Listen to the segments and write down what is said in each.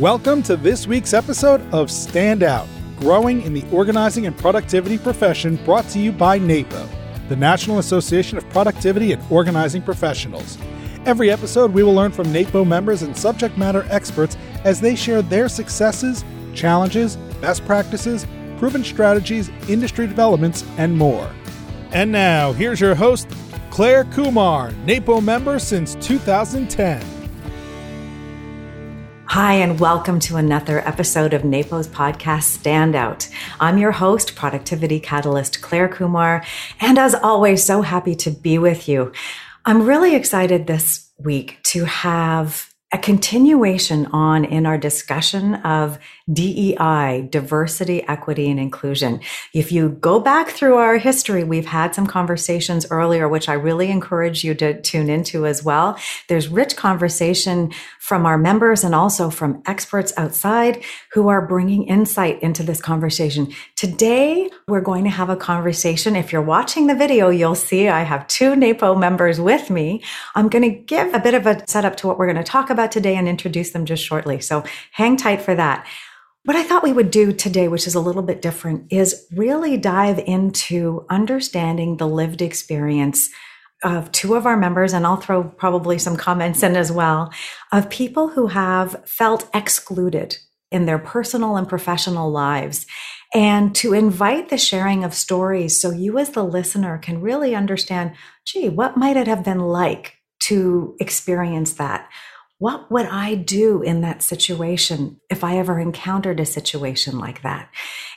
Welcome to this week's episode of Stand Out Growing in the Organizing and Productivity Profession, brought to you by NAPO, the National Association of Productivity and Organizing Professionals. Every episode, we will learn from NAPO members and subject matter experts as they share their successes, challenges, best practices, proven strategies, industry developments, and more. And now, here's your host, Clare Kumar, NAPO member since 2010. Hi, and welcome to another episode of NAPO's podcast Standout. I'm your host, Productivity Catalyst Clare Kumar, and as always, so happy to be with you. I'm really excited this week to have a continuation on in our discussion of DEI, diversity, equity, and inclusion. If you go back through our history, we've had some conversations earlier, which I really encourage you to tune into as well. There's rich conversation from our members and also from experts outside who are bringing insight into this conversation. Today, we're going to have a conversation. If you're watching the video, you'll see I have two NAPO members with me. I'm going to give a bit of a setup to what we're going to talk about today and introduce them just shortly. So hang tight for that. What I thought we would do today, which is a little bit different, is really dive into understanding the lived experience of two of our members, and I'll throw probably some comments in as well, of people who have felt excluded in their personal and professional lives. And to invite the sharing of stories so you, as the listener, can really understand gee, what might it have been like to experience that? What would I do in that situation if I ever encountered a situation like that?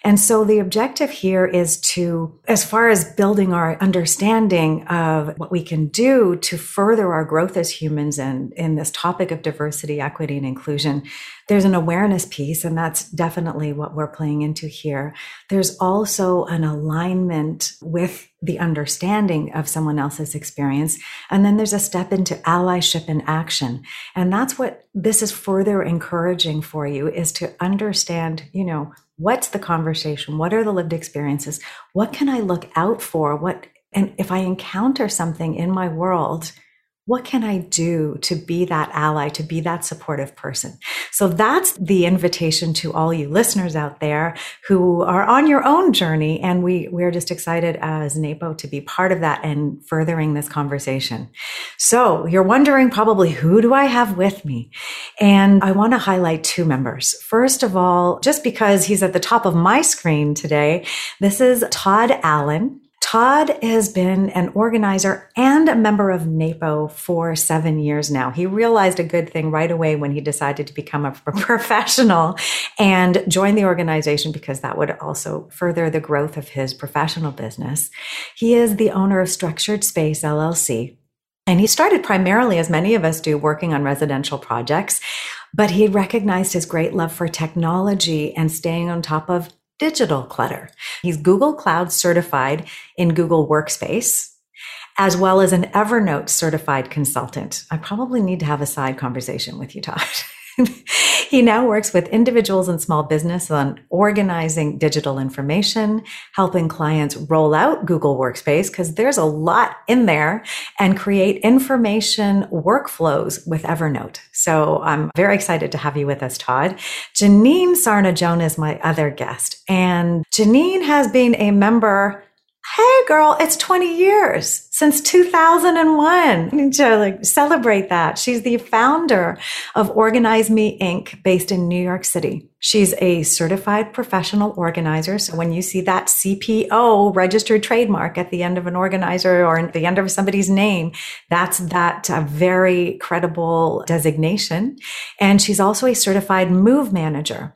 And so the objective here is to, as far as building our understanding of what we can do to further our growth as humans and in this topic of diversity, equity, and inclusion, there's an awareness piece, and that's definitely what we're playing into here. There's also an alignment with the understanding of someone else's experience. And then there's a step into allyship and action. And that's what this is further encouraging for you is to understand, you know, what's the conversation? What are the lived experiences? What can I look out for? What, and if I encounter something in my world, what can I do to be that ally, to be that supportive person? So that's the invitation to all you listeners out there who are on your own journey. And we, we're just excited as NAPO to be part of that and furthering this conversation. So you're wondering probably who do I have with me? And I want to highlight two members. First of all, just because he's at the top of my screen today, this is Todd Allen. Todd has been an organizer and a member of NAPO for seven years now. He realized a good thing right away when he decided to become a professional and join the organization because that would also further the growth of his professional business. He is the owner of Structured Space LLC. And he started primarily, as many of us do, working on residential projects but he recognized his great love for technology and staying on top of digital clutter. He's Google Cloud certified in Google Workspace, as well as an Evernote certified consultant. I probably need to have a side conversation with you, Todd. he now works with individuals and small business on organizing digital information, helping clients roll out Google Workspace because there's a lot in there and create information workflows with Evernote. So I'm very excited to have you with us, Todd. Janine Sarna Jones is my other guest and Janine has been a member Hey girl, it's 20 years since 2001. I need to like celebrate that. She's the founder of Organize Me Inc. based in New York City. She's a certified professional organizer. So when you see that CPO registered trademark at the end of an organizer or at the end of somebody's name, that's that uh, very credible designation. And she's also a certified move manager.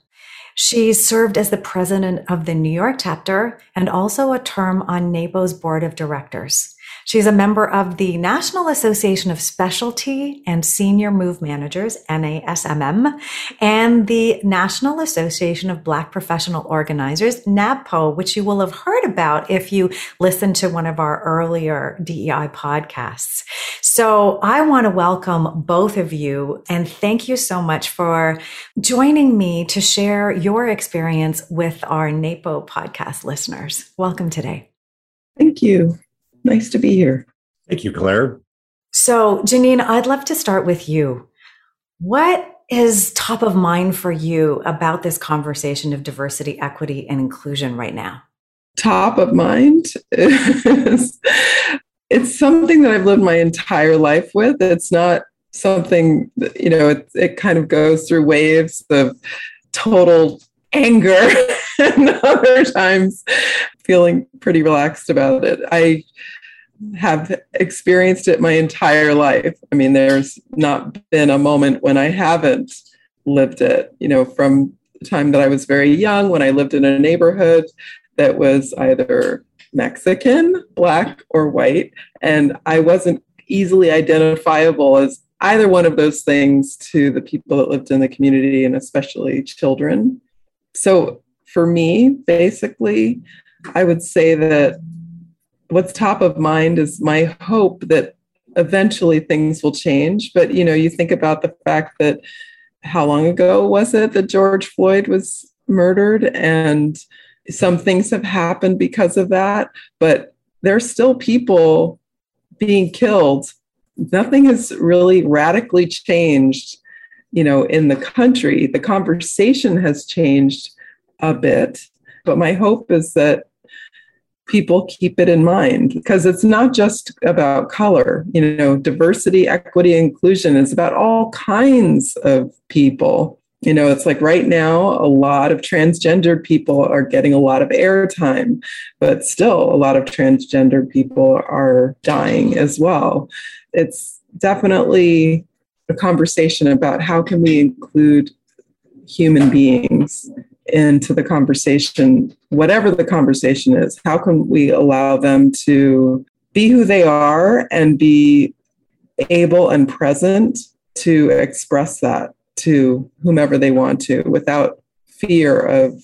She served as the president of the New York chapter and also a term on NAPO's board of directors. She's a member of the National Association of Specialty and Senior Move Managers, NASMM, and the National Association of Black Professional Organizers, NABPO, which you will have heard about if you listened to one of our earlier DEI podcasts. So I want to welcome both of you and thank you so much for joining me to share your experience with our NAPO podcast listeners. Welcome today. Thank you. Nice to be here. Thank you, Clare. So, Janine, I'd love to start with you. What is top of mind for you about this conversation of diversity, equity, and inclusion right now? Top of mind is it's something that I've lived my entire life with. It's not something that, you know, it, it kind of goes through waves of total anger and other times feeling pretty relaxed about it. I have experienced it my entire life. I mean, there's not been a moment when I haven't lived it, you know, from the time that I was very young, when I lived in a neighborhood that was either Mexican, black, or white. And I wasn't easily identifiable as either one of those things to the people that lived in the community and especially children. So for me, basically, I would say that what's top of mind is my hope that eventually things will change. But you know, you think about the fact that how long ago was it that George Floyd was murdered? And some things have happened because of that, but there's still people being killed. Nothing has really radically changed, you know, in the country. The conversation has changed a bit, but my hope is that people keep it in mind because it's not just about color. You know, diversity, equity, inclusion is about all kinds of people. You know, it's like right now, a lot of transgendered people are getting a lot of airtime, but still, a lot of transgender people are dying as well. It's definitely a conversation about how can we include human beings into the conversation, whatever the conversation is, how can we allow them to be who they are and be able and present to express that to whomever they want to without fear of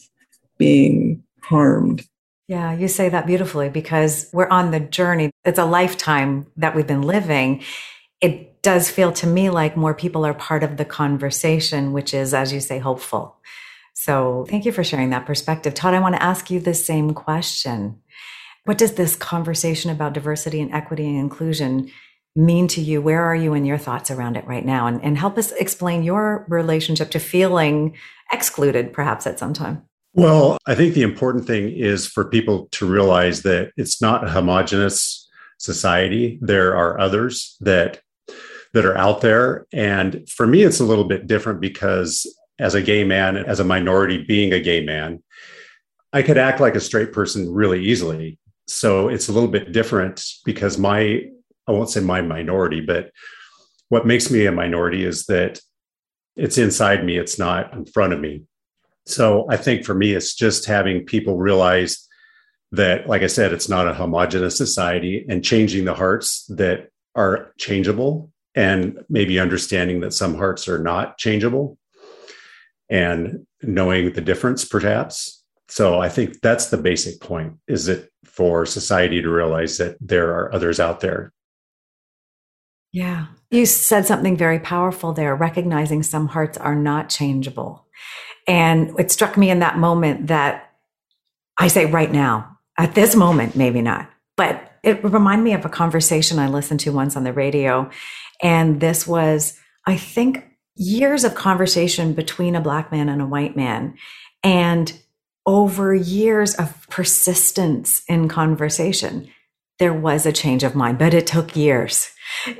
being harmed. Yeah, you say that beautifully because we're on the journey. It's a lifetime that we've been living. It does feel to me like more people are part of the conversation, which is, as you say, hopeful. So thank you for sharing that perspective. Todd, I want to ask you the same question. What does this conversation about diversity and equity and inclusion mean to you? Where are you in your thoughts around it right now? And, and help us explain your relationship to feeling excluded, perhaps at some time. Well, I think the important thing is for people to realize that it's not a homogenous society. There are others that that are out there. And for me, it's a little bit different because as a gay man, as a minority being a gay man, I could act like a straight person really easily. So it's a little bit different because my, I won't say my minority, but what makes me a minority is that it's inside me, it's not in front of me. So I think for me, it's just having people realize that, like I said, it's not a homogenous society and changing the hearts that are changeable and maybe understanding that some hearts are not changeable and knowing the difference perhaps. So i think that's the basic point is it for society to realize that there are others out there? Yeah. You said something very powerful there recognizing some hearts are not changeable. And it struck me in that moment that i say right now at this moment maybe not but it reminded me of a conversation i listened to once on the radio. And this was i think years of conversation between a black man and a white man and over years of persistence in conversation there was a change of mind but it took years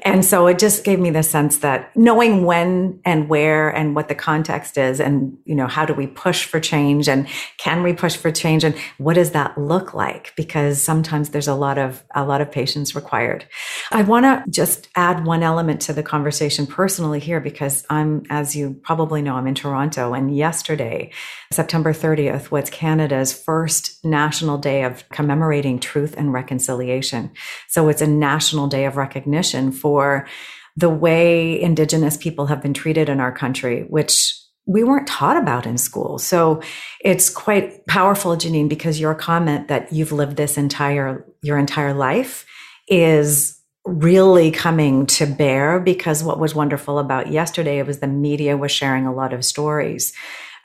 and so it just gave me the sense that knowing when and where and what the context is and, you know, how do we push for change and can we push for change and what does that look like? Because sometimes there's a lot of, a lot of patience required. I want to just add one element to the conversation personally here because I'm, as you probably know, I'm in Toronto and yesterday, September 30th was Canada's first national day of commemorating truth and reconciliation. So it's a national day of recognition for the way Indigenous people have been treated in our country, which we weren't taught about in school. So it's quite powerful, Janine, because your comment that you've lived this entire, your entire life is really coming to bear because what was wonderful about yesterday was the media was sharing a lot of stories.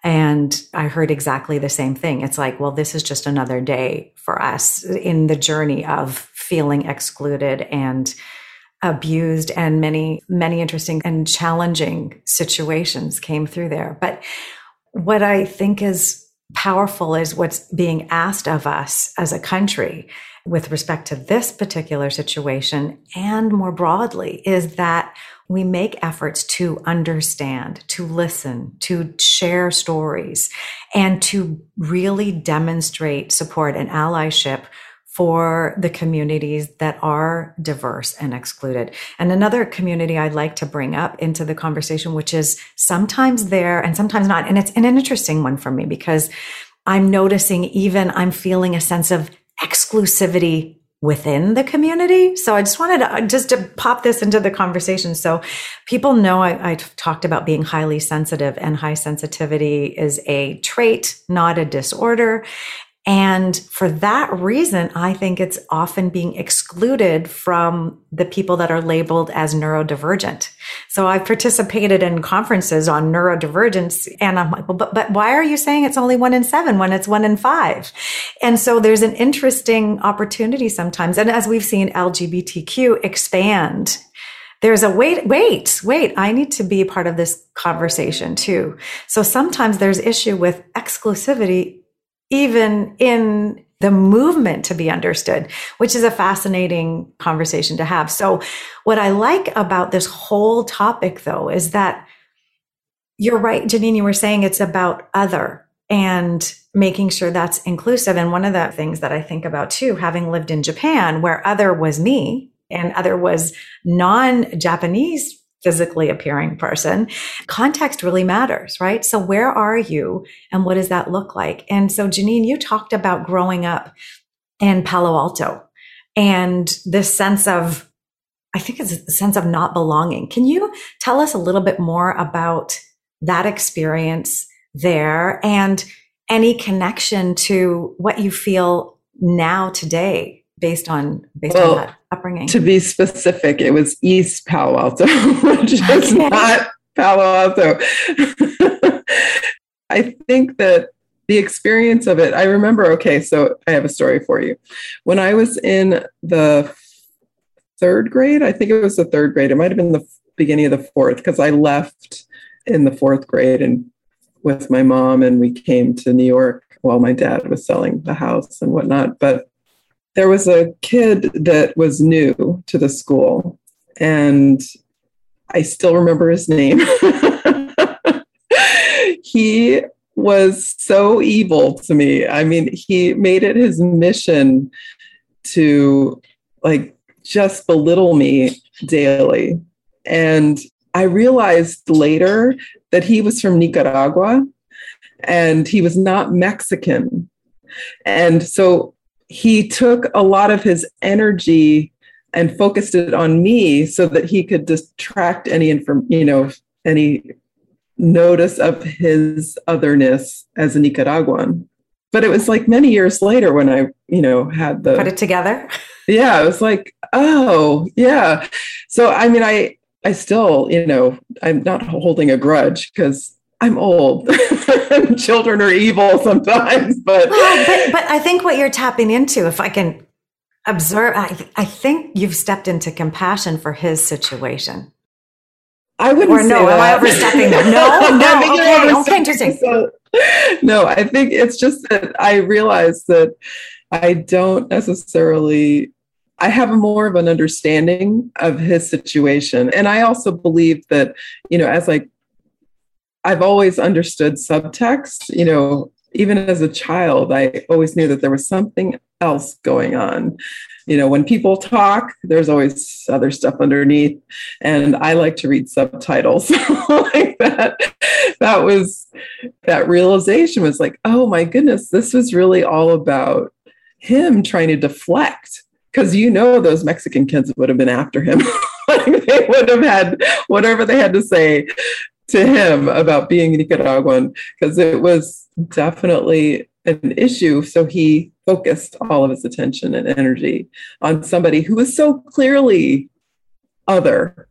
And I heard exactly the same thing. It's like, well, this is just another day for us in the journey of feeling excluded and abused and many, many interesting and challenging situations came through there. But what I think is powerful is what's being asked of us as a country with respect to this particular situation and more broadly is that we make efforts to understand, to listen, to share stories, and to really demonstrate support and allyship for the communities that are diverse and excluded. And another community I'd like to bring up into the conversation, which is sometimes there and sometimes not. And it's an interesting one for me because I'm noticing even I'm feeling a sense of exclusivity within the community. So I just wanted to uh, just to pop this into the conversation. So people know I, I talked about being highly sensitive and high sensitivity is a trait, not a disorder. And for that reason, I think it's often being excluded from the people that are labeled as neurodivergent. So I've participated in conferences on neurodivergence and I'm like, well, but, but why are you saying it's only one in seven when it's one in five? And so there's an interesting opportunity sometimes. And as we've seen LGBTQ expand there's a wait, wait, wait, I need to be part of this conversation too. So sometimes there's issue with exclusivity even in the movement to be understood, which is a fascinating conversation to have. So, what I like about this whole topic, though, is that you're right, Janine, you were saying it's about other and making sure that's inclusive. And one of the things that I think about too, having lived in Japan, where other was me and other was non Japanese physically appearing person, context really matters, right? So where are you and what does that look like? And so Janine, you talked about growing up in Palo Alto and this sense of, I think it's a sense of not belonging. Can you tell us a little bit more about that experience there and any connection to what you feel now today based on based well, on that upbringing? To be specific, it was East Palo Alto, which is not Palo Alto. I think that the experience of it, I remember, okay, so I have a story for you. When I was in the third grade, I think it was the third grade, it might have been the beginning of the fourth, because I left in the fourth grade and with my mom and we came to New York while my dad was selling the house and whatnot. But there was a kid that was new to the school, and I still remember his name. he was so evil to me. I mean, he made it his mission to like just belittle me daily. And I realized later that he was from Nicaragua and he was not Mexican. And so he took a lot of his energy and focused it on me so that he could distract any inform you know any notice of his otherness as a nicaraguan. But it was like many years later when i you know had the put it together? Yeah it was like oh yeah. So i mean i i still you know i'm not holding a grudge because I'm old. Children are evil sometimes, but. Well, but but I think what you're tapping into, if I can observe, I, I think you've stepped into compassion for his situation. I wouldn't or no, am I overstepping that? No, no, okay, okay, interesting. So, no, I think it's just that I realize that I don't necessarily I have more of an understanding of his situation. And I also believe that, you know, as I I've always understood subtext. You know, even as a child, I always knew that there was something else going on. You know, when people talk, there's always other stuff underneath. And I like to read subtitles like that. That was that realization was like, oh my goodness, this was really all about him trying to deflect. Because you know, those Mexican kids would have been after him. they would have had whatever they had to say to him about being Nicaraguan because it was definitely an issue. So he focused all of his attention and energy on somebody who was so clearly other,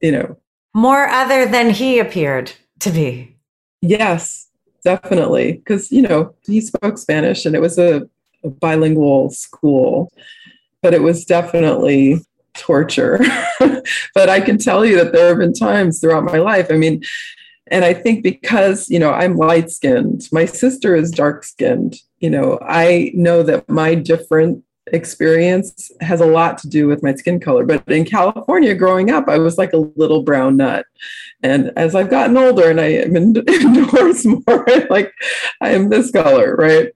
you know. More other than he appeared to be. Yes, definitely. Because, you know, he spoke Spanish and it was a, a bilingual school, but it was definitely torture. but I can tell you that there have been times throughout my life. I mean, and I think because, you know, I'm light skinned, my sister is dark skinned, you know, I know that my different experience has a lot to do with my skin color. But in California, growing up, I was like a little brown nut. And as I've gotten older and I am indoors more, like I am this color, right?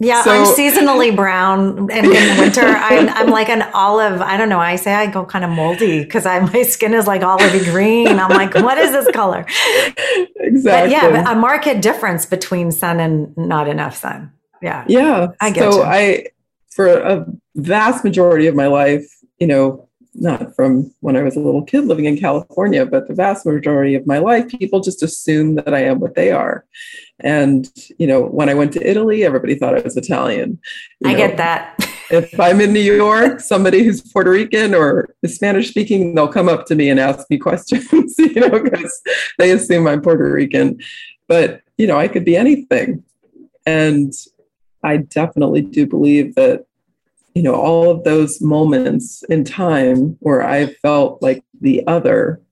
Yeah, so, I'm seasonally brown, and in winter I'm, I'm like an olive. I don't know. I say I go kind of moldy because I my skin is like olivey green. I'm like, what is this color? Exactly. But yeah, a market difference between sun and not enough sun. Yeah. Yeah. I get so you. I for a vast majority of my life, you know, not from when I was a little kid living in California, but the vast majority of my life, people just assume that I am what they are. And, you know, when I went to Italy, everybody thought I was Italian. You I know, get that. if I'm in New York, somebody who's Puerto Rican or Spanish speaking, they'll come up to me and ask me questions, you know, because they assume I'm Puerto Rican. But, you know, I could be anything. And I definitely do believe that you know, all of those moments in time where I felt like the other,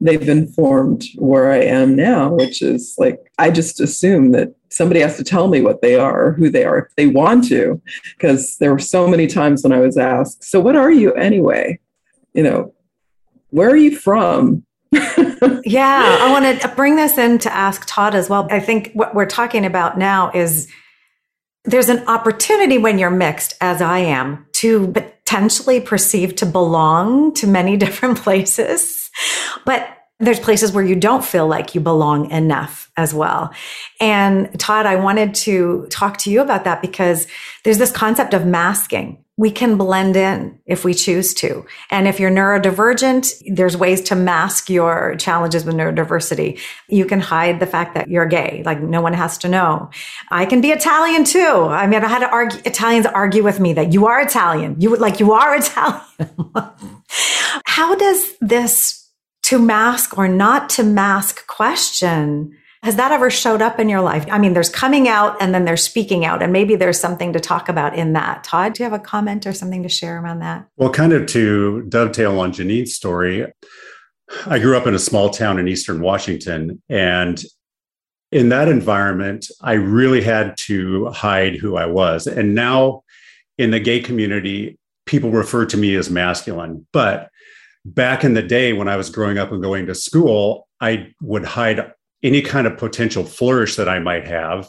they've informed where I am now, which is like, I just assume that somebody has to tell me what they are, who they are, if they want to. Because there were so many times when I was asked, So, what are you anyway? You know, where are you from? yeah, I want to bring this in to ask Todd as well. I think what we're talking about now is there's an opportunity when you're mixed, as I am, to potentially perceive to belong to many different places. But there's places where you don't feel like you belong enough as well. And Todd, I wanted to talk to you about that because there's this concept of masking we can blend in if we choose to. And if you're neurodivergent, there's ways to mask your challenges with neurodiversity. You can hide the fact that you're gay. Like no one has to know. I can be Italian too. I mean, I had argue, Italians argue with me that you are Italian. You would like, you are Italian. How does this to mask or not to mask question has that ever showed up in your life? I mean, there's coming out and then there's speaking out, and maybe there's something to talk about in that. Todd, do you have a comment or something to share around that? Well, kind of to dovetail on Janine's story, I grew up in a small town in Eastern Washington. And in that environment, I really had to hide who I was. And now in the gay community, people refer to me as masculine. But back in the day when I was growing up and going to school, I would hide any kind of potential flourish that I might have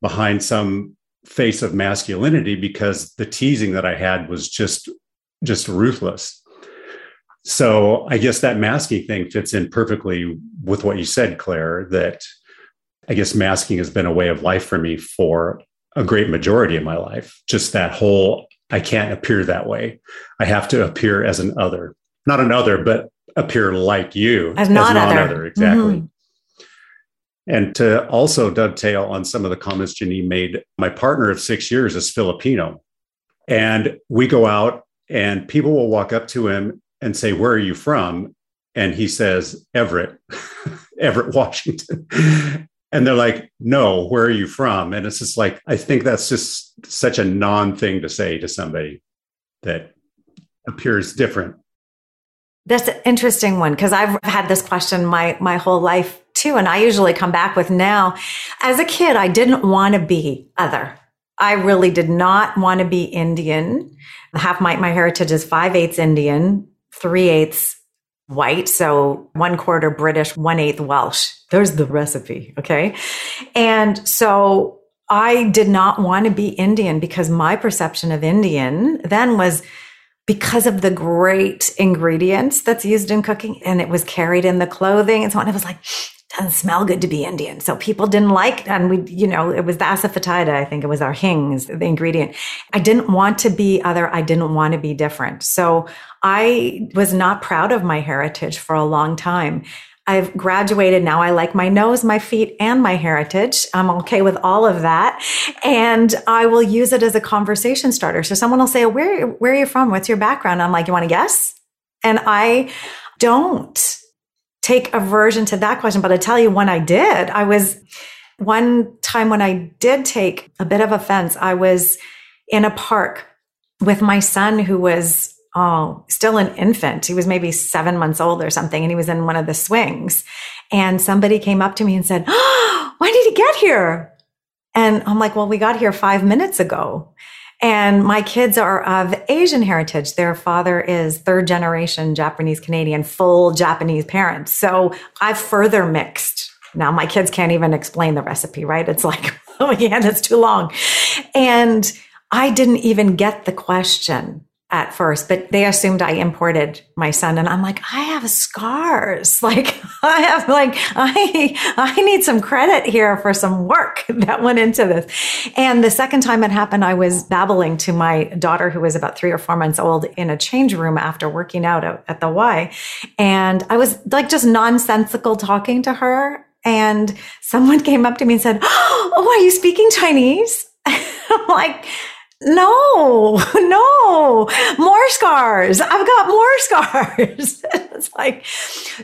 behind some face of masculinity because the teasing that I had was just just ruthless. So I guess that masking thing fits in perfectly with what you said, Clare, that I guess masking has been a way of life for me for a great majority of my life. Just that whole I can't appear that way. I have to appear as an other, not an other, but appear like you as, non other. Exactly. Mm-hmm. And to also dovetail on some of the comments Janine made, my partner of six years is Filipino. And we go out and people will walk up to him and say, Where are you from? And he says, Everett, Everett, Washington. and they're like, No, where are you from? And it's just like, I think that's just such a non thing to say to somebody that appears different. That's an interesting one because I've had this question my my whole life too. And I usually come back with now, as a kid, I didn't want to be other. I really did not want to be Indian. Half my, my heritage is five eighths Indian, three eighths white. So one quarter British, one eighth Welsh. There's the recipe. Okay. And so I did not want to be Indian because my perception of Indian then was because of the great ingredients that's used in cooking and it was carried in the clothing and so on. It was like, doesn't smell good to be Indian. So people didn't like, and we, you know, it was the asafoetida. I think it was our hings, the ingredient. I didn't want to be other. I didn't want to be different. So I was not proud of my heritage for a long time. I've graduated now. I like my nose, my feet, and my heritage. I'm okay with all of that. And I will use it as a conversation starter. So someone will say, where, where are you from? What's your background? I'm like, you want to guess? And I don't take aversion to that question. But I tell you, when I did, I was one time when I did take a bit of offense, I was in a park with my son who was oh, still an infant. He was maybe seven months old or something. And he was in one of the swings. And somebody came up to me and said, oh, When did he get here? And I'm like, Well, we got here five minutes ago. And my kids are of Asian heritage. Their father is third generation Japanese Canadian, full Japanese parents. So I've further mixed. Now my kids can't even explain the recipe, right? It's like, oh yeah, that's too long. And I didn't even get the question at first, but they assumed I imported my son. And I'm like, I have scars. Like I have like, I, I need some credit here for some work that went into this. And the second time it happened, I was babbling to my daughter who was about three or four months old in a change room after working out at the Y. And I was like just nonsensical talking to her. And someone came up to me and said, Oh, are you speaking Chinese? I'm like, no, no, more scars. I've got more scars. it's like,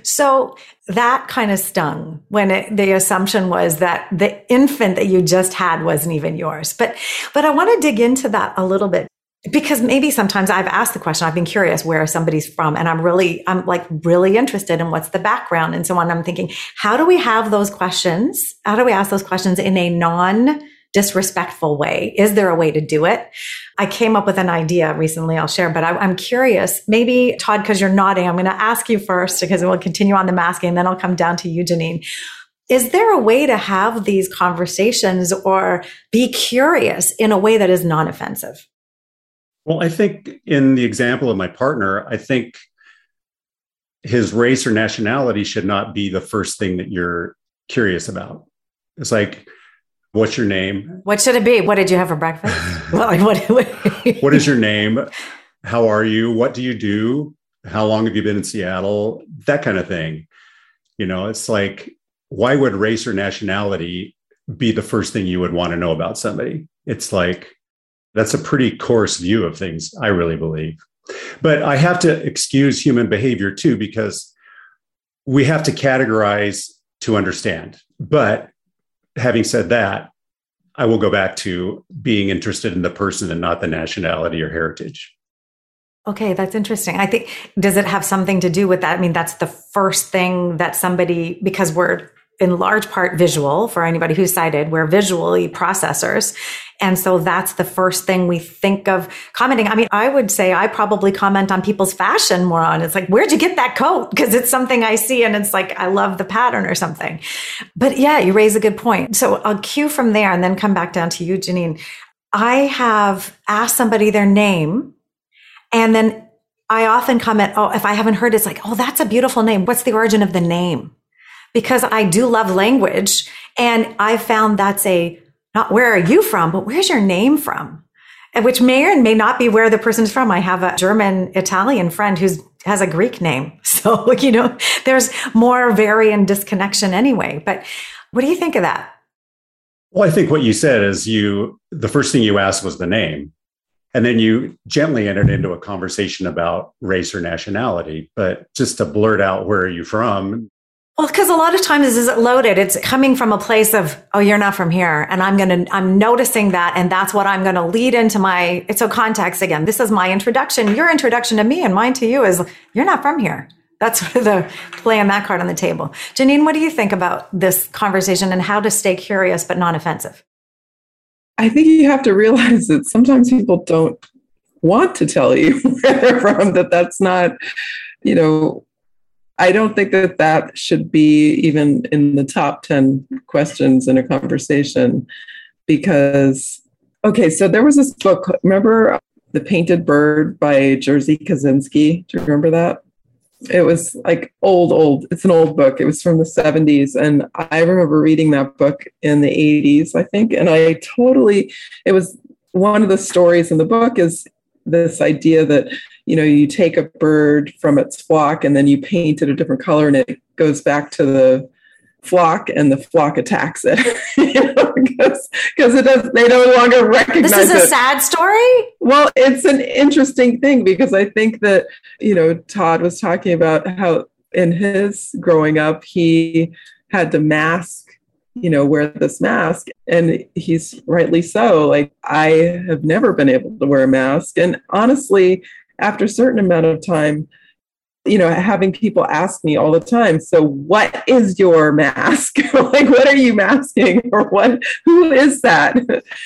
so that kind of stung when it, the assumption was that the infant that you just had wasn't even yours. But, but I want to dig into that a little bit because maybe sometimes I've asked the question, I've been curious where somebody's from, and I'm really, I'm like really interested in what's the background and so on. I'm thinking, how do we have those questions? How do we ask those questions in a non disrespectful way? Is there a way to do it? I came up with an idea recently I'll share, but I, am curious. Maybe, Todd, because you're nodding, I'm going to ask you first because we'll continue on the masking, then I'll come down to you, Janine. Is there a way to have these conversations or be curious in a way that is non offensive? Well, I think in the example of my partner, I think his race or nationality should not be the first thing that you're curious about. It's like, What's your name? What should it be? What did you have for breakfast? what, what, what is your name? How are you? What do you do? How long have you been in Seattle? That kind of thing. You know, it's like, why would race or nationality be the first thing you would want to know about somebody? It's like, that's a pretty coarse view of things, I really believe. But I have to excuse human behavior too, because we have to categorize to understand. But having said that, I will go back to being interested in the person and not the nationality or heritage. Okay, that's interesting. I think, does it have something to do with that? I mean, that's the first thing that somebody, because we're in large part visual for anybody who's sighted. We're visually processors. And so that's the first thing we think of commenting. I mean, I would say I probably comment on people's fashion more on it's like, where'd you get that coat? Because it's something I see and it's like, I love the pattern or something. But yeah, you raise a good point. So I'll cue from there and then come back down to you, Janine. I have asked somebody their name and then I often comment, oh, if I haven't heard, it's like, oh, that's a beautiful name. What's the origin of the name? Because I do love language. And I found that's a, not where are you from, but where's your name from? Which may or may not be where the person's from. I have a German Italian friend who's has a Greek name. So, you know, there's more variant disconnection anyway. But what do you think of that? Well, I think what you said is you, the first thing you asked was the name. And then you gently entered into a conversation about race or nationality. But just to blurt out, where are you from? Well, because a lot of times is it loaded. It's coming from a place of, oh, you're not from here. And I'm going to, I'm noticing that. And that's what I'm going to lead into my, it's so context again. This is my introduction. Your introduction to me and mine to you is, you're not from here. That's sort of the play on that card on the table. Janine, what do you think about this conversation and how to stay curious but non offensive? I think you have to realize that sometimes people don't want to tell you where they're from, that that's not, you know, I don't think that that should be even in the top 10 questions in a conversation because, okay, so there was this book, remember um, The Painted Bird by Jerzy Kosinski? Do you remember that? It was like old, old. It's an old book. It was from the 70s. And I remember reading that book in the 80s, I think. And I totally, it was one of the stories in the book is this idea that you know you take a bird from its flock and then you paint it a different color and it goes back to the flock and the flock attacks it. Because because it does they no longer recognize this is a it. sad story? Well it's an interesting thing because i think that you know todd was talking about how in his growing up he had to mask you know wear this mask and he's rightly so. Like i have never been able to wear a mask. And honestly after a certain amount of time, you know, having people ask me all the time, so what is your mask? like, what are you masking? Or what, who is that?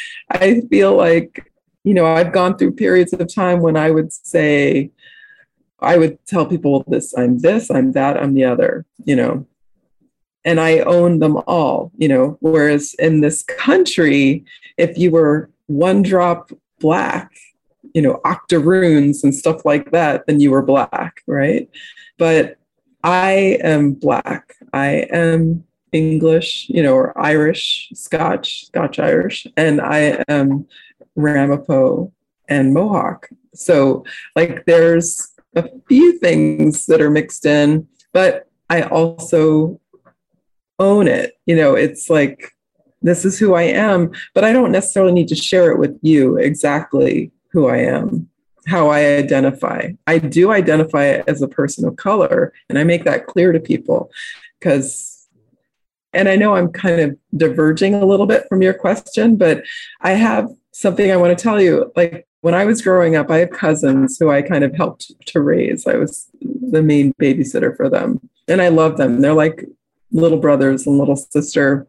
I feel like, you know, I've gone through periods of time when I would say, I would tell people this, I'm this, I'm that, I'm the other, you know, and I own them all, you know. Whereas in this country, if you were one drop black, you know, octoroons and stuff like that, then you were black, right? But I am black. I am English, you know, or Irish, Scotch, Scotch Irish, and I am Ramapo and Mohawk. So, like, there's a few things that are mixed in, but I also own it. You know, it's like, this is who I am, but I don't necessarily need to share it with you exactly who I am, how I identify. I do identify as a person of color, and I make that clear to people because, and I know I'm kind of diverging a little bit from your question, but I have something I want to tell you. Like when I was growing up, I have cousins who I kind of helped to raise. I was the main babysitter for them, and I love them. They're like little brothers and little sister.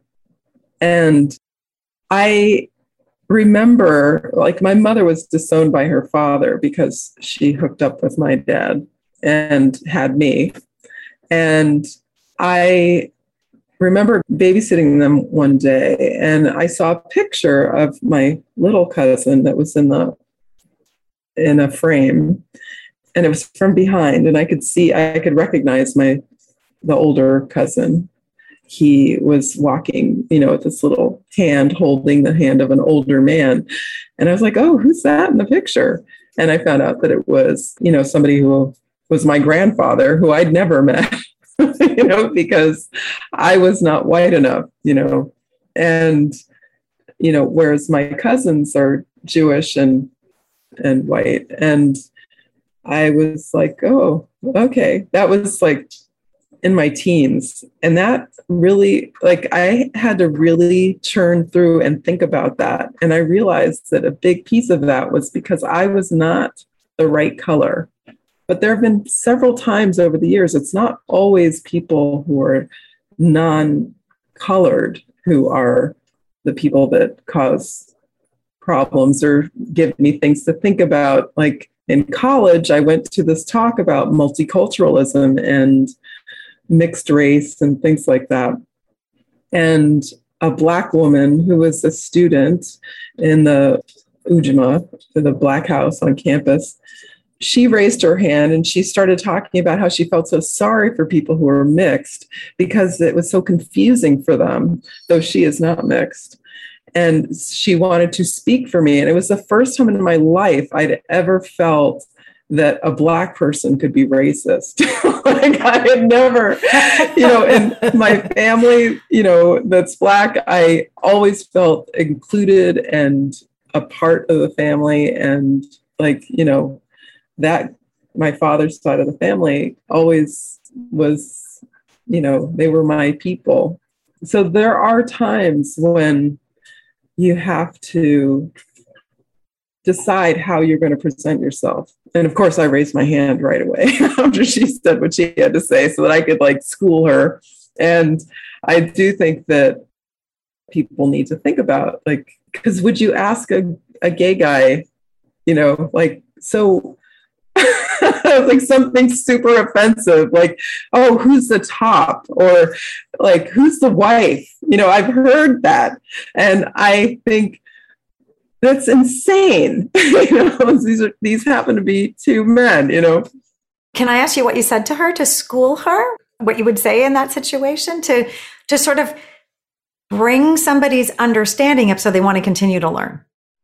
And I remember like my mother was disowned by her father because she hooked up with my dad and had me. And I remember babysitting them one day and I saw a picture of my little cousin that was in the in a frame and it was from behind and I could see I could recognize my the older cousin he was walking, you know, with this little hand holding the hand of an older man. And I was like, oh, who's that in the picture? And I found out that it was, you know, somebody who was my grandfather who I'd never met, you know, because I was not white enough, you know. And, you know, whereas my cousins are Jewish and and white. And I was like, oh, okay. That was like in my teens. And that really, like, I had to really turn through and think about that. And I realized that a big piece of that was because I was not the right color. But there have been several times over the years, it's not always people who are non colored who are the people that cause problems or give me things to think about. Like in college, I went to this talk about multiculturalism and mixed race and things like that. And a black woman who was a student in the Ujamaa, the black house on campus, she raised her hand and she started talking about how she felt so sorry for people who were mixed because it was so confusing for them, though she is not mixed. And she wanted to speak for me. And it was the first time in my life I'd ever felt that a black person could be racist. like I had never, you know, in my family, you know, that's black, I always felt included and a part of the family. And like, you know, that my father's side of the family always was, you know, they were my people. So there are times when you have to decide how you're going to present yourself and of course, I raised my hand right away after she said what she had to say so that I could like school her. And I do think that people need to think about like, because would you ask a, a gay guy, you know, like, so like something super offensive, like, oh, who's the top? Or like, who's the wife? You know, I've heard that. And I think that's insane. you know, these are these happen to be two men, you know. Can I ask you what you said to her to school her? What you would say in that situation to to sort of bring somebody's understanding up so they want to continue to learn?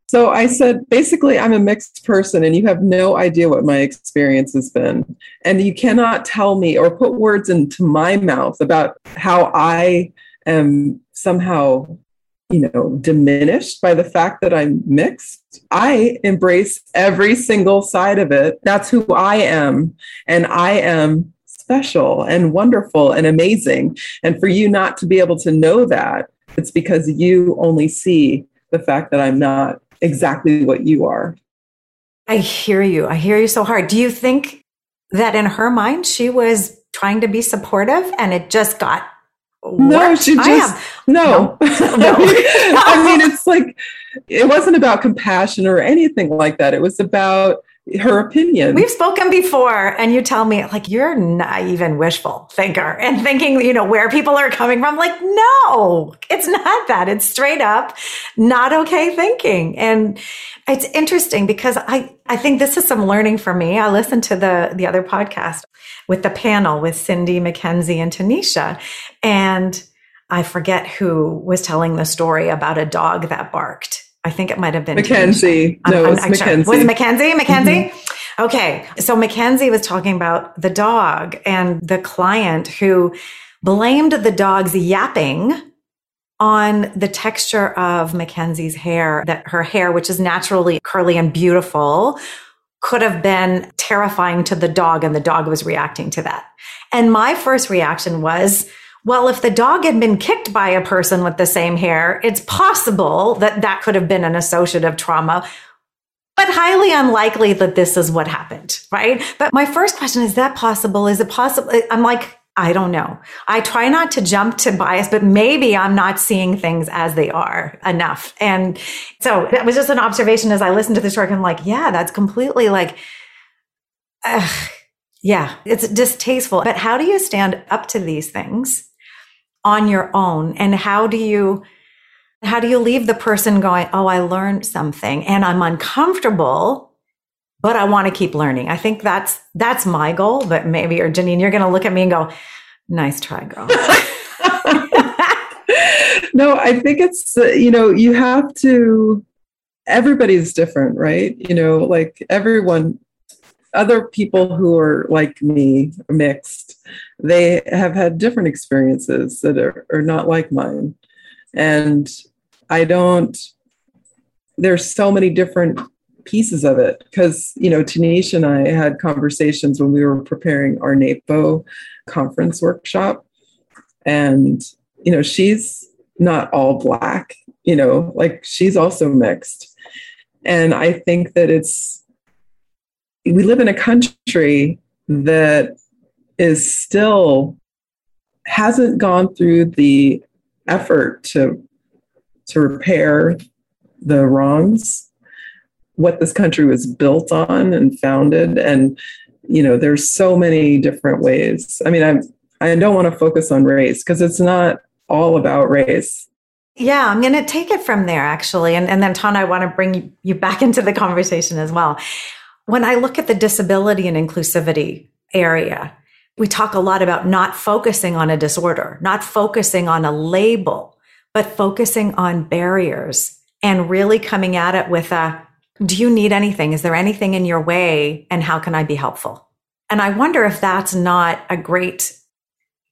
So I said, basically, I'm a mixed person and you have no idea what my experience has been. And you cannot tell me or put words into my mouth about how I am somehow you know, diminished by the fact that I'm mixed. I embrace every single side of it. That's who I am. And I am special and wonderful and amazing. And for you not to be able to know that, it's because you only see the fact that I'm not exactly what you are. I hear you. I hear you so hard. Do you think that in her mind she was trying to be supportive and it just got no, she just no. no. no. I mean, it's like it wasn't about compassion or anything like that. It was about her opinion. We've spoken before, and you tell me like you're not even wishful thinker and thinking, you know, where people are coming from. Like, no, it's not that. It's straight up not okay thinking. And it's interesting because I, I think this is some learning for me. I listened to the the other podcast with the panel with Cindy McKenzie and Tanisha, and I forget who was telling the story about a dog that barked I think it might have been Mackenzie. No, it was Mackenzie. Sure. Was it Mackenzie? Mackenzie? Mm-hmm. Okay. So Mackenzie was talking about the dog and the client who blamed the dog's yapping on the texture of Mackenzie's hair, that her hair, which is naturally curly and beautiful, could have been terrifying to the dog and the dog was reacting to that. And my first reaction was, well, if the dog had been kicked by a person with the same hair, it's possible that that could have been an associative trauma, but highly unlikely that this is what happened, right? But my first question is that possible? Is it possible? I'm like, I don't know. I try not to jump to bias, but maybe I'm not seeing things as they are enough. And so that was just an observation as I listened to the story. I'm like, yeah, that's completely like, ugh, yeah, it's distasteful. But how do you stand up to these things? on your own and how do you how do you leave the person going oh i learned something and i'm uncomfortable but i want to keep learning. I think that's that's my goal but maybe or janine you're going to look at me and go nice try girl. No i think it's you know you have to everybody's different right? You know like everyone other people who are like me, mixed, they have had different experiences that are, are not like mine. And I don't, there's so many different pieces of it because, you know, Tanisha and I had conversations when we were preparing our NAPO conference workshop. And, you know, she's not all black, you know, like she's also mixed. And I think that it's we live in a country that is still hasn't gone through the effort to to repair the wrongs what this country was built on and founded. And you know there's so many different ways. I mean i i don't want to focus on race because it's not all about race. Yeah, I'm going to take it from there actually. And, and then, Ton, I want to bring you back into the conversation as well. When I look at the disability and inclusivity area, we talk a lot about not focusing on a disorder, not focusing on a label, but focusing on barriers and really coming at it with a, do you need anything? Is there anything in your way? And how can I be helpful? And I wonder if that's not a great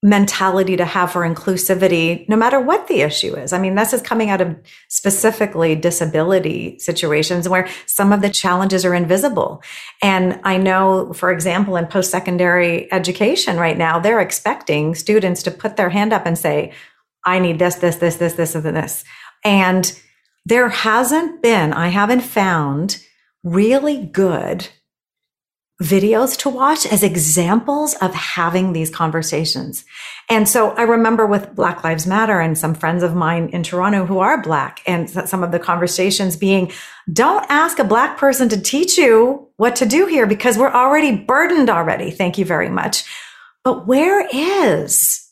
mentality to have for inclusivity, no matter what the issue is. I mean, this is coming out of specifically disability situations where some of the challenges are invisible. And I know, for example, in post secondary education right now, they're expecting students to put their hand up and say, I need this, this, this, this, this, and this. And there hasn't been, I haven't found really good videos to watch as examples of having these conversations. And so I remember with Black Lives Matter and some friends of mine in Toronto who are Black and some of the conversations being, don't ask a Black person to teach you what to do here because we're already burdened already. Thank you very much. But where is,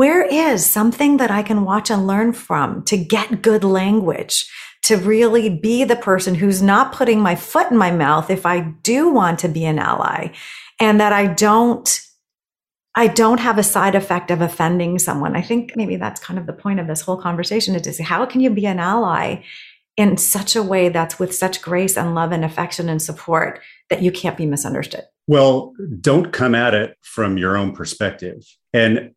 where is something that I can watch and learn from to get good language? to really be the person who's not putting my foot in my mouth if I do want to be an ally and that I don't I don't have a side effect of offending someone. I think maybe that's kind of the point of this whole conversation is to say how can you be an ally in such a way that's with such grace and love and affection and support that you can't be misunderstood. Well, don't come at it from your own perspective. And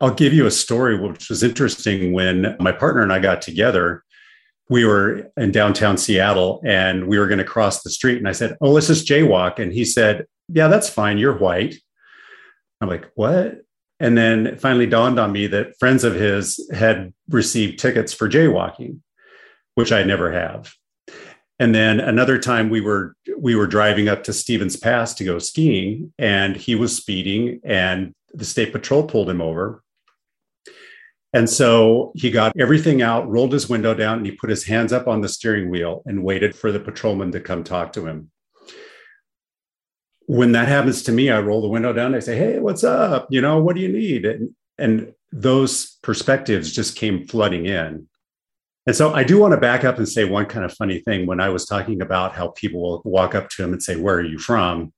I'll give you a story which was interesting when my partner and I got together we were in downtown Seattle and we were going to cross the street. And I said, Oh, let's just jaywalk. And he said, Yeah, that's fine. You're white. I'm like, What? And then it finally dawned on me that friends of his had received tickets for jaywalking, which I never have. And then another time we were we were driving up to Stevens Pass to go skiing, and he was speeding, and the state patrol pulled him over. And so he got everything out, rolled his window down, and he put his hands up on the steering wheel and waited for the patrolman to come talk to him. When that happens to me, I roll the window down. I say, "Hey, what's up? You know, what do you need?" And and those perspectives just came flooding in. And so I do want to back up and say one kind of funny thing. When I was talking about how people will walk up to him and say, Where are you from?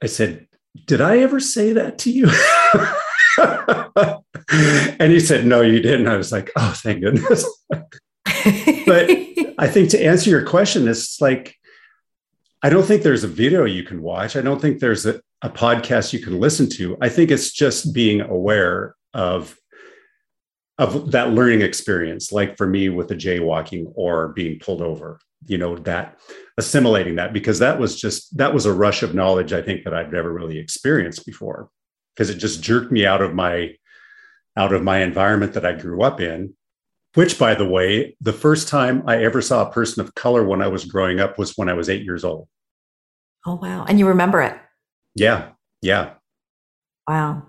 I said, Did I ever say that to you? and he said, No, you didn't. I was like, Oh, thank goodness. but I think to answer your question, it's like, I don't think there's a video you can watch. I don't think there's a, a podcast you can listen to. I think it's just being aware of of that learning experience like for me with the jaywalking or being pulled over you know that assimilating that because that was just that was a rush of knowledge i think that i've never really experienced before because it just jerked me out of my out of my environment that i grew up in which by the way the first time i ever saw a person of color when i was growing up was when i was 8 years old. Oh wow. And you remember it? Yeah. Yeah. Wow.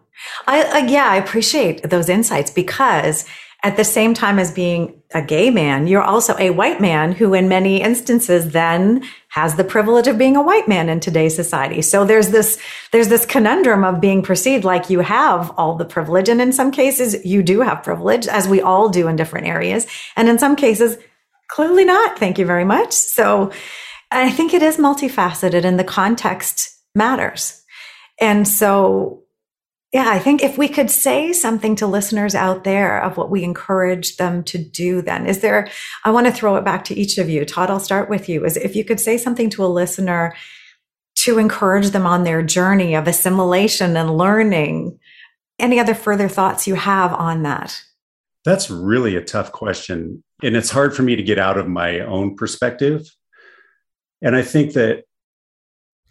I, I yeah, I appreciate those insights because at the same time as being a gay man, you're also a white man who in many instances then has the privilege of being a white man in today's society. So there's this, there's this conundrum of being perceived like you have all the privilege. And in some cases, you do have privilege as we all do in different areas. And in some cases, clearly not. Thank you very much. So I think it is multifaceted and the context matters. And so yeah, I think if we could say something to listeners out there of what we encourage them to do, then is there, I want to throw it back to each of you. Todd, I'll start with you. Is if you could say something to a listener to encourage them on their journey of assimilation and learning, any other further thoughts you have on that? That's really a tough question. And it's hard for me to get out of my own perspective. And I think that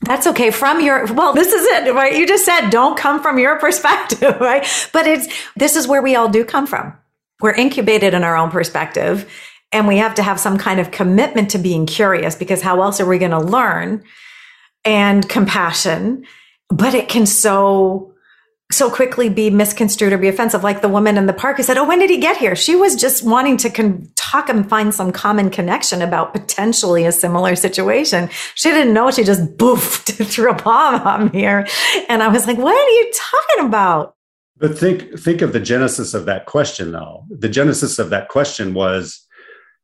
that's okay. From your, well, this is it, right? You just said don't come from your perspective, right? But it's, this is where we all do come from. We're incubated in our own perspective and we have to have some kind of commitment to being curious because how else are we going to learn and compassion? But it can so so quickly be misconstrued or be offensive. Like the woman in the park who said, Oh, when did he get here? She was just wanting to con- talk and find some common connection about potentially a similar situation. She didn't know. She just boofed threw a bomb on me. And I was like, What are you talking about? But think think of the genesis of that question, though. The genesis of that question was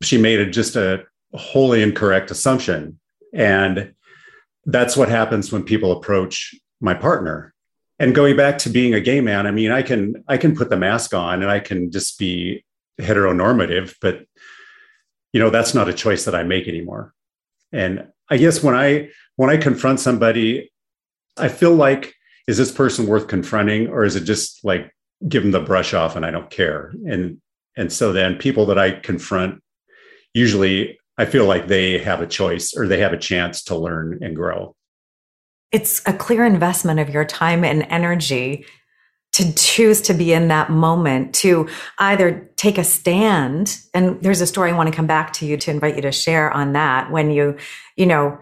she made a, just a wholly incorrect assumption, and that's what happens when people approach my partner and going back to being a gay man i mean i can i can put the mask on and i can just be heteronormative but you know that's not a choice that i make anymore. And i guess when i when i confront somebody i feel like is this person worth confronting or is it just like give them the brush off and i don't care? And and so then people that i confront usually i feel like they have a choice or they have a chance to learn and grow it's a clear investment of your time and energy to choose to be in that moment to either take a stand. And there's a story i want to come back to you to invite you to share on that when you you know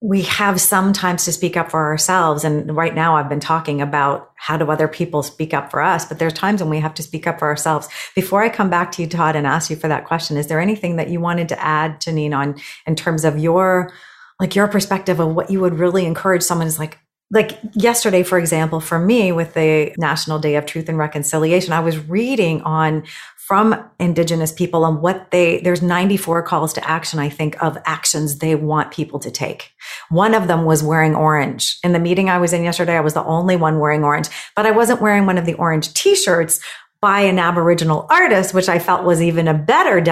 we have sometimes to speak up for ourselves. And right now i've been talking about how do other people speak up for us but there's times when we have to speak up for ourselves. Before i come back to you todd and ask you for that question is there anything that you wanted to add janine on in terms of your like your perspective of what you would really encourage someone is like like yesterday for example for me with the national day of truth and reconciliation i was reading on from indigenous people on what they there's 94 calls to action i think of actions they want people to take. One of them was wearing orange. In the meeting i was in yesterday i was the only one wearing orange but i wasn't wearing one of the orange t-shirts by an aboriginal artist which i felt was even a better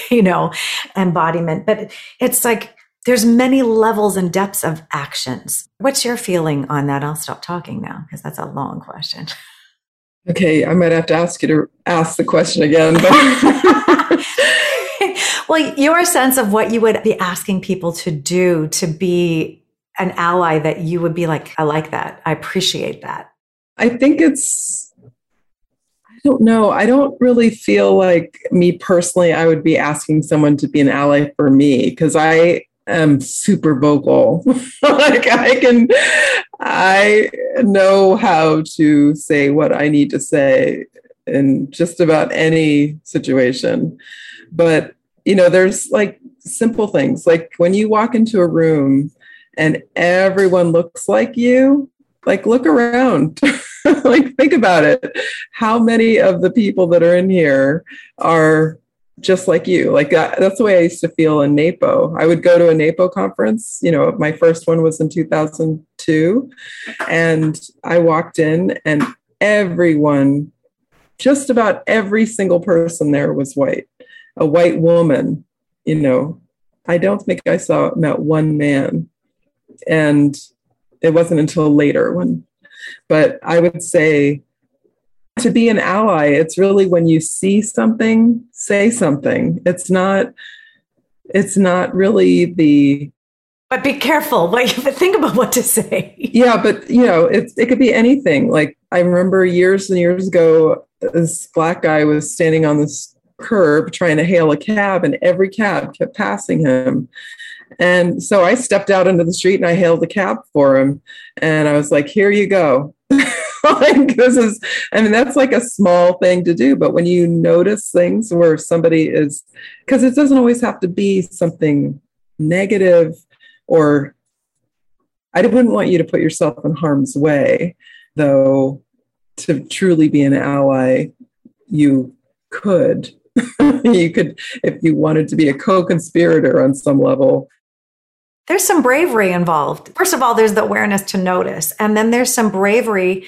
you know embodiment. But it's like there's many levels and depths of actions. What's your feeling on that? I'll stop talking now because that's a long question. Okay, I might have to ask you to ask the question again. well, your sense of what you would be asking people to do to be an ally that you would be like, I like that. I appreciate that. I think it's I don't know. I don't really feel like me personally, I would be asking someone to be an ally for me because I am super vocal. like I can, I know how to say what I need to say in just about any situation. But, you know, there's like simple things like when you walk into a room and everyone looks like you, like look around. like think about it. How many of the people that are in here are just like you. Like that, that's the way I used to feel in NAPO. I would go to a NAPO conference. You know, my first one was in 2002. And I walked in, and everyone, just about every single person there was white, a white woman. You know, I don't think I saw met one man. And it wasn't until later when, but I would say to be an ally, it's really when you see something, say something. It's not, it's not really the but be careful. Like, think about what to say. Yeah, but you know, it it could be anything. Like I remember years and years ago, this black guy was standing on this curb trying to hail a cab, and every cab kept passing him. And so I stepped out into the street and I hailed a cab for him, and I was like, "Here you go." like this is i mean that's like a small thing to do but when you notice things where somebody is because it doesn't always have to be something negative or i wouldn't want you to put yourself in harm's way though to truly be an ally you could you could if you wanted to be a co-conspirator on some level there's some bravery involved. First of all, there's the awareness to notice. And then there's some bravery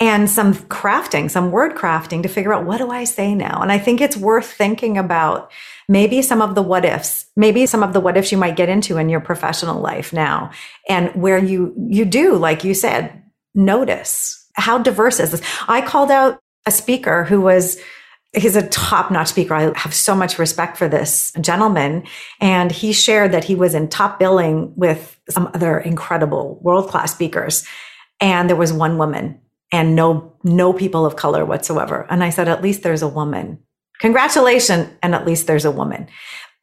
and some crafting, some word crafting to figure out what do I say now? And I think it's worth thinking about maybe some of the what ifs, maybe some of the what ifs you might get into in your professional life now and where you, you do, like you said, notice how diverse is this? I called out a speaker who was he's a top notch speaker. I have so much respect for this gentleman. And he shared that he was in top billing with some other incredible world class speakers. And there was one woman and no no people of color whatsoever. And I said, at least there's a woman. Congratulations, and at least there's a woman.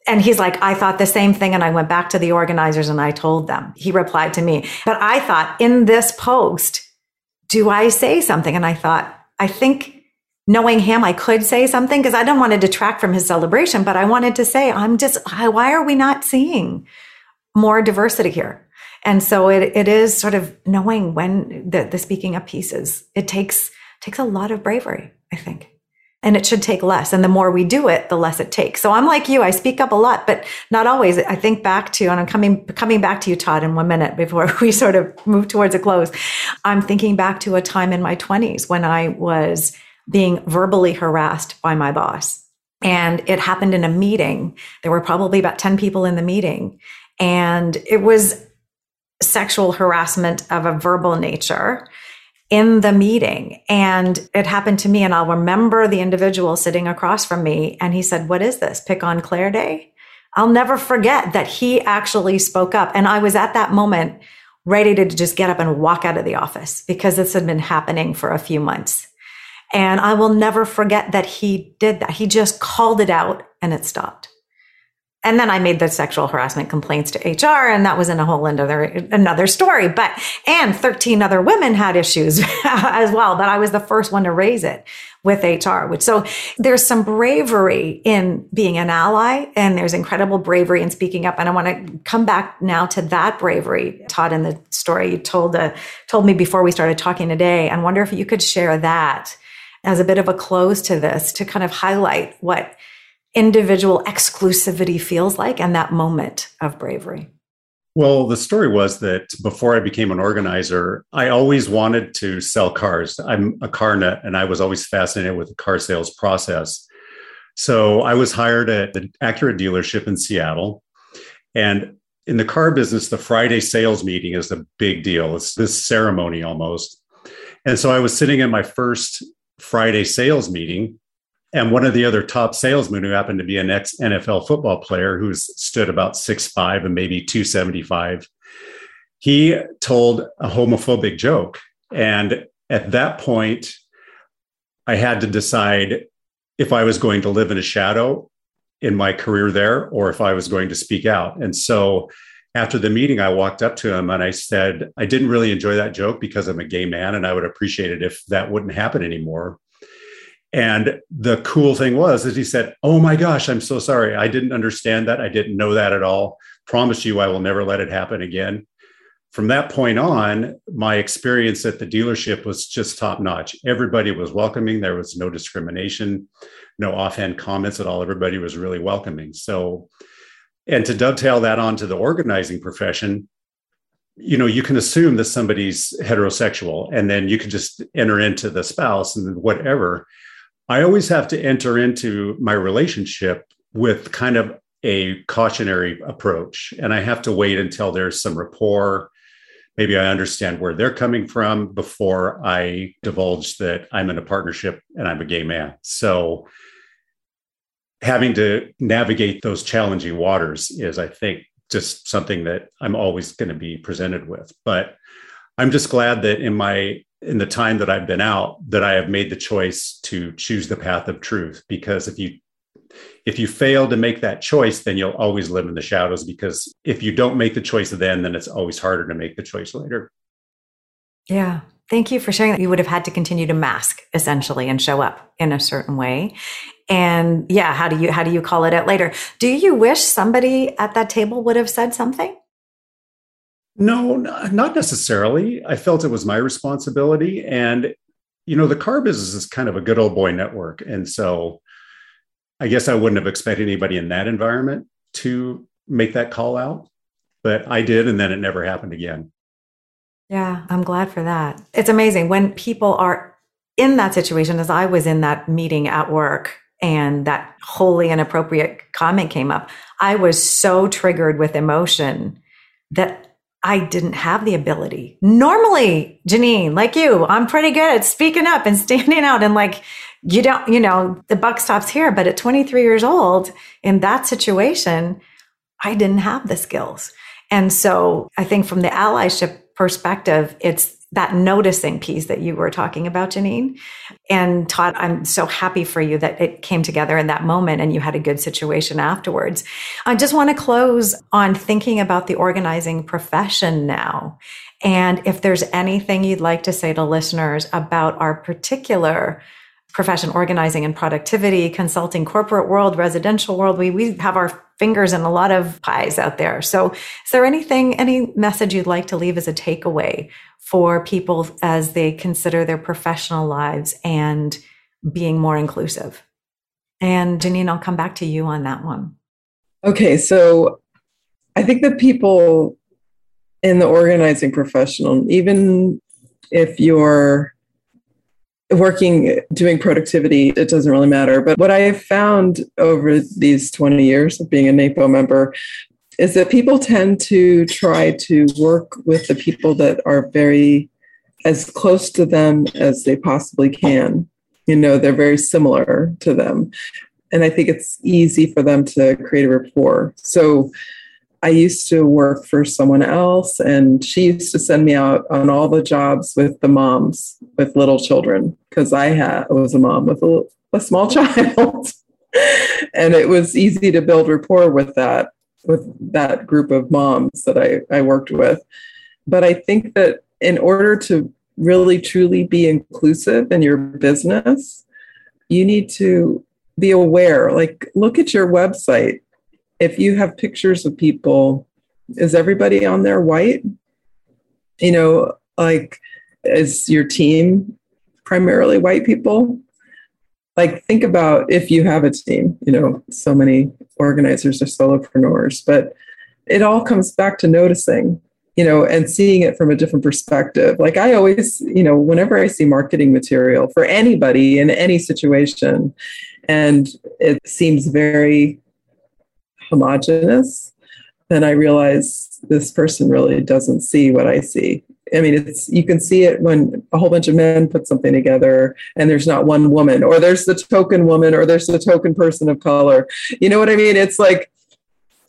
And he's like, I thought the same thing. And I went back to the organizers and I told them. He replied to me, but I thought in this post, do I say something? And I thought, I think knowing him, I could say something because I don't want to detract from his celebration, but I wanted to say, I'm just, why are we not seeing more diversity here? And so it, it is sort of knowing when the, the speaking up pieces, it takes, takes a lot of bravery, I think. And it should take less. And the more we do it, the less it takes. So I'm like you, I speak up a lot, but not always. I think back to, and I'm coming, coming back to you, Todd, in one minute before we sort of move towards a close. I'm thinking back to a time in my 20s when I was being verbally harassed by my boss. And it happened in a meeting. There were probably about 10 people in the meeting. And it was sexual harassment of a verbal nature in the meeting. And it happened to me. And I'll remember the individual sitting across from me. And he said, What is this? Pick on Clare Day? I'll never forget that he actually spoke up. And I was at that moment ready to just get up and walk out of the office because this had been happening for a few months. And I will never forget that he did that. He just called it out and it stopped and then I made the sexual harassment complaints to HR, and that was in a whole another another story. But and 13 other women had issues as well, but I was the first one to raise it with HR. Which so there's some bravery in being an ally, and there's incredible bravery in speaking up. And I want to come back now to that bravery, Todd, in the story you told uh, told me before we started talking today, and wonder if you could share that as a bit of a close to this to kind of highlight what individual exclusivity feels like and that moment of bravery? Well, the story was that before I became an organizer, I always wanted to sell cars. I'm a car nut and I was always fascinated with the car sales process. So I was hired at the Acura dealership in Seattle. And in the car business, the Friday sales meeting is a big deal. It's this ceremony almost. And so I was sitting in my first Friday sales meeting and one of the other top salesmen who happened to be an ex NFL football player who stood about six five and maybe 275, he told a homophobic joke. And at that point, I had to decide if I was going to live in a shadow in my career there or if I was going to speak out. And so after the meeting, I walked up to him and I said, I didn't really enjoy that joke because I'm a gay man and I would appreciate it if that wouldn't happen anymore. And the cool thing was that he said, Oh my gosh, I'm so sorry. I didn't understand that. I didn't know that at all. Promise you, I will never let it happen again. From that point on, my experience at the dealership was just top notch. Everybody was welcoming. There was no discrimination, no offhand comments at all. Everybody was really welcoming. So, and to dovetail that onto the organizing profession, you know, you can assume that somebody's heterosexual and then you can just enter into the spouse and whatever. I always have to enter into my relationship with kind of a cautionary approach. And I have to wait until there's some rapport. Maybe I understand where they're coming from before I divulge that I'm in a partnership and I'm a gay man. So having to navigate those challenging waters is, I think, just something that I'm always going to be presented with. But I'm just glad that in my in the time that I've been out that I have made the choice to choose the path of truth because if you if you fail to make that choice then you'll always live in the shadows because if you don't make the choice then then it's always harder to make the choice later. Yeah. Thank you for sharing that. You would have had to continue to mask essentially and show up in a certain way. And yeah, how do you how do you call it out later? Do you wish somebody at that table would have said something? No, not necessarily. I felt it was my responsibility. And, you know, the car business is kind of a good old boy network. And so I guess I wouldn't have expected anybody in that environment to make that call out, but I did. And then it never happened again. Yeah, I'm glad for that. It's amazing when people are in that situation, as I was in that meeting at work and that wholly inappropriate comment came up. I was so triggered with emotion that I didn't have the ability. Normally, Janine, like you, I'm pretty good at speaking up and standing out and like, you don't, you know, the buck stops here. But at 23 years old, in that situation, I didn't have the skills. And so I think from the allyship perspective, it's that noticing piece that you were talking about, Janine. And Todd, I'm so happy for you that it came together in that moment and you had a good situation afterwards. I just want to close on thinking about the organizing profession now. And if there's anything you'd like to say to listeners about our particular profession organizing and productivity, consulting, corporate world, residential world, we, we have our fingers in a lot of pies out there. So is there anything, any message you'd like to leave as a takeaway for people as they consider their professional lives and being more inclusive? And Janine, I'll come back to you on that one. Okay, so I think that people in the organizing professional, even if you're working doing productivity it doesn't really matter. But what i have found over these 20 years of being a napo member is that people tend to try to work with the people that are very as close to them as they possibly can. You know they're very similar to them. And i think it's easy for them to create a rapport. So I used to work for someone else, and she used to send me out on all the jobs with the moms with little children because I had was a mom with a, a small child, and it was easy to build rapport with that with that group of moms that I, I worked with. But I think that in order to really truly be inclusive in your business, you need to be aware. Like, look at your website if you have pictures of people, is everybody on there white? You know, like, is your team primarily white people? Like, think about if you have a team, you know, so many organizers are solopreneurs, but it all comes back to noticing you know, and seeing it from a different perspective. Like I always, you know, whenever I see marketing material for anybody in any situation, and it seems very homogenous, then I realize this person really doesn't see what I see. I mean, it's you can see it when a whole bunch of men put something together and there's not one woman, or there's the token woman, or there's the token person of color. You know what I mean? It's like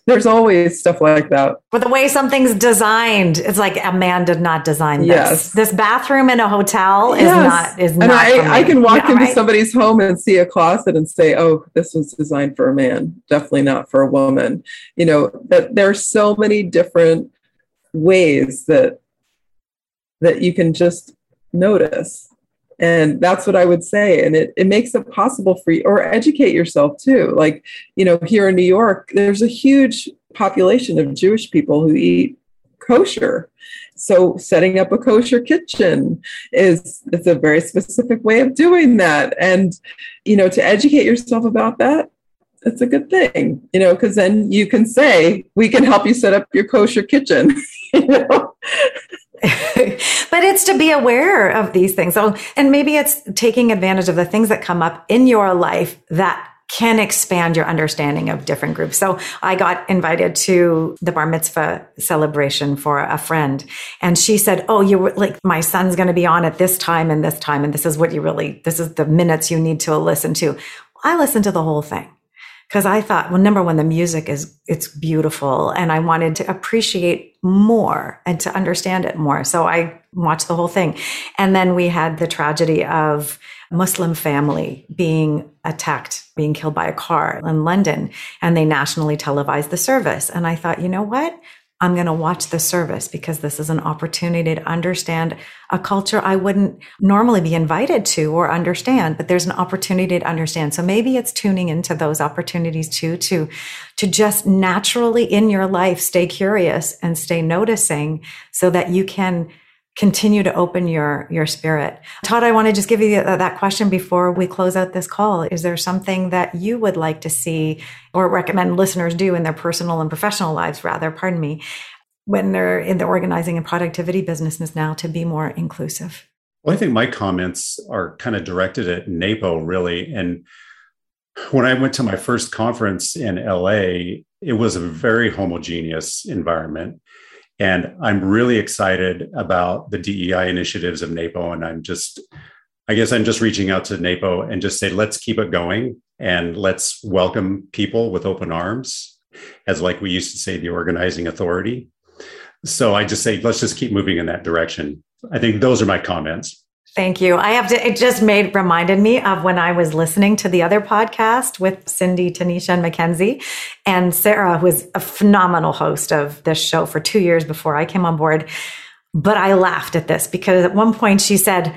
there's always stuff like that. But the way something's designed, it's like a man did not design this. Yes. This bathroom in a hotel is not is and not. I. I can walk Yeah, into right? somebody's home and see a closet and say, "Oh, this was designed for a man. Definitely not for a woman." You know that there are so many different ways that that you can just notice, and that's what I would say. And it it makes it possible for you, or educate yourself too. Like you know, here in New York, there's a huge population of Jewish people who eat kosher. So setting up a kosher kitchen is it's a very specific way of doing that. And you know, to educate yourself about that, it's a good thing, you know, because then you can say, we can help you set up your kosher kitchen. you know? but it's to be aware of these things. So, and maybe it's taking advantage of the things that come up in your life that can expand your understanding of different groups. So I got invited to the bar mitzvah celebration for a friend and she said, Oh, you were like, my son's going to be on at this time and this time. And this is what you really, this is the minutes you need to listen to. I listened to the whole thing because I thought, well, number one, the music is it's beautiful, and I wanted to appreciate more and to understand it more. So I watched the whole thing, and then we had the tragedy of a Muslim family being attacked, being killed by a car in London, and they nationally televised the service. And I thought, you know what? I'm going to watch the service because this is an opportunity to understand a culture I wouldn't normally be invited to or understand, but there's an opportunity to understand. So maybe it's tuning into those opportunities too, to, to just naturally in your life stay curious and stay noticing so that you can continue to open your your spirit. Todd, I want to just give you that, question before we close out this call. Is there something that you would like to see or recommend listeners do in their personal and professional lives rather, pardon me, when they're in the organizing and productivity businesses now to be more inclusive? Well, I think my comments are kind of directed at NAPO really. And when I went to my first conference in LA, it was a very homogeneous environment. And I'm really excited about the DEI initiatives of NAPO. And I'm just, I guess I'm just reaching out to NAPO and just say, let's keep it going and let's welcome people with open arms, as like we used to say, the organizing authority. So I just say, let's just keep moving in that direction. I think those are my comments. Thank you. I have to, it just made, reminded me of when I was listening to the other podcast with Cindy, Tanisha, and Mackenzie. And Sarah, was a phenomenal host of this show for two years before I came on board. But I laughed at this because at one point she said,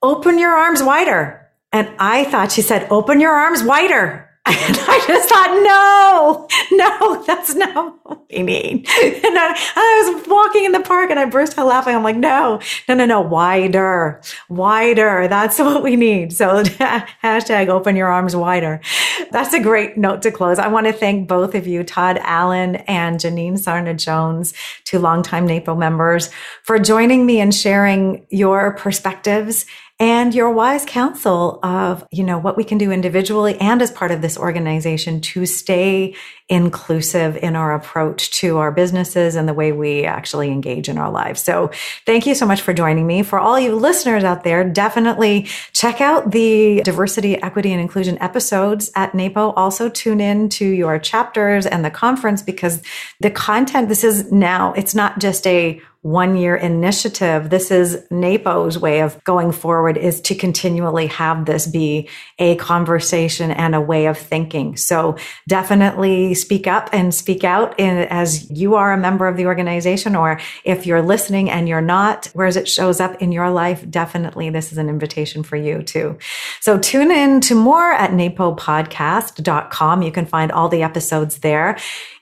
open your arms wider. And I thought she said, open your arms wider. And I just thought, no, no, that's not what we mean. And I, I was walking in the park and I burst out laughing. I'm like, no, no, no, no, wider, wider. That's what we need. So hashtag open your arms wider. That's a great note to close. I want to thank both of you, Todd Allen and Janine Sarna Jones, two longtime NAPO members, for joining me and sharing your perspectives and your wise counsel of, you know, what we can do individually and as part of this organization to stay inclusive in our approach to our businesses and the way we actually engage in our lives. So thank you so much for joining me. For all you listeners out there, definitely check out the diversity, equity, and inclusion episodes at NAPO. Also tune in to your chapters and the conference because the content, this is now, it's not just a one year initiative. This is NAPO's way of going forward is to continually have this be a conversation and a way of thinking. So definitely speak up and speak out in, as you are a member of the organization, or if you're listening and you're not, whereas it shows up in your life, definitely this is an invitation for you too. So tune in to more at napopodcast.com. You can find all the episodes there.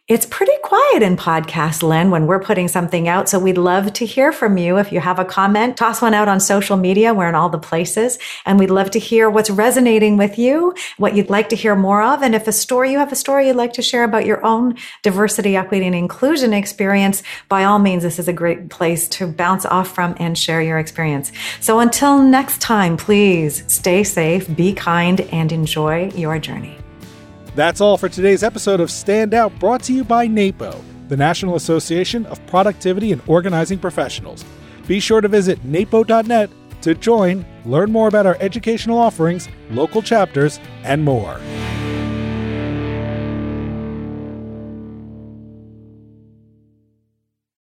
It's pretty quiet in podcast land when we're putting something out. So we'd love to hear from you. If you have a comment, toss one out on social media. We're in all the places and we'd love to hear what's resonating with you, what you'd like to hear more of. And if a story, you have a story you'd like to share about your own diversity, equity and inclusion experience, by all means, this is a great place to bounce off from and share your experience. So until next time, please stay safe, be kind and enjoy your journey. That's all for today's episode of Stand Out, brought to you by NAPO, the National Association of Productivity and Organizing Professionals. Be sure to visit napo.net to join, learn more about our educational offerings, local chapters, and more.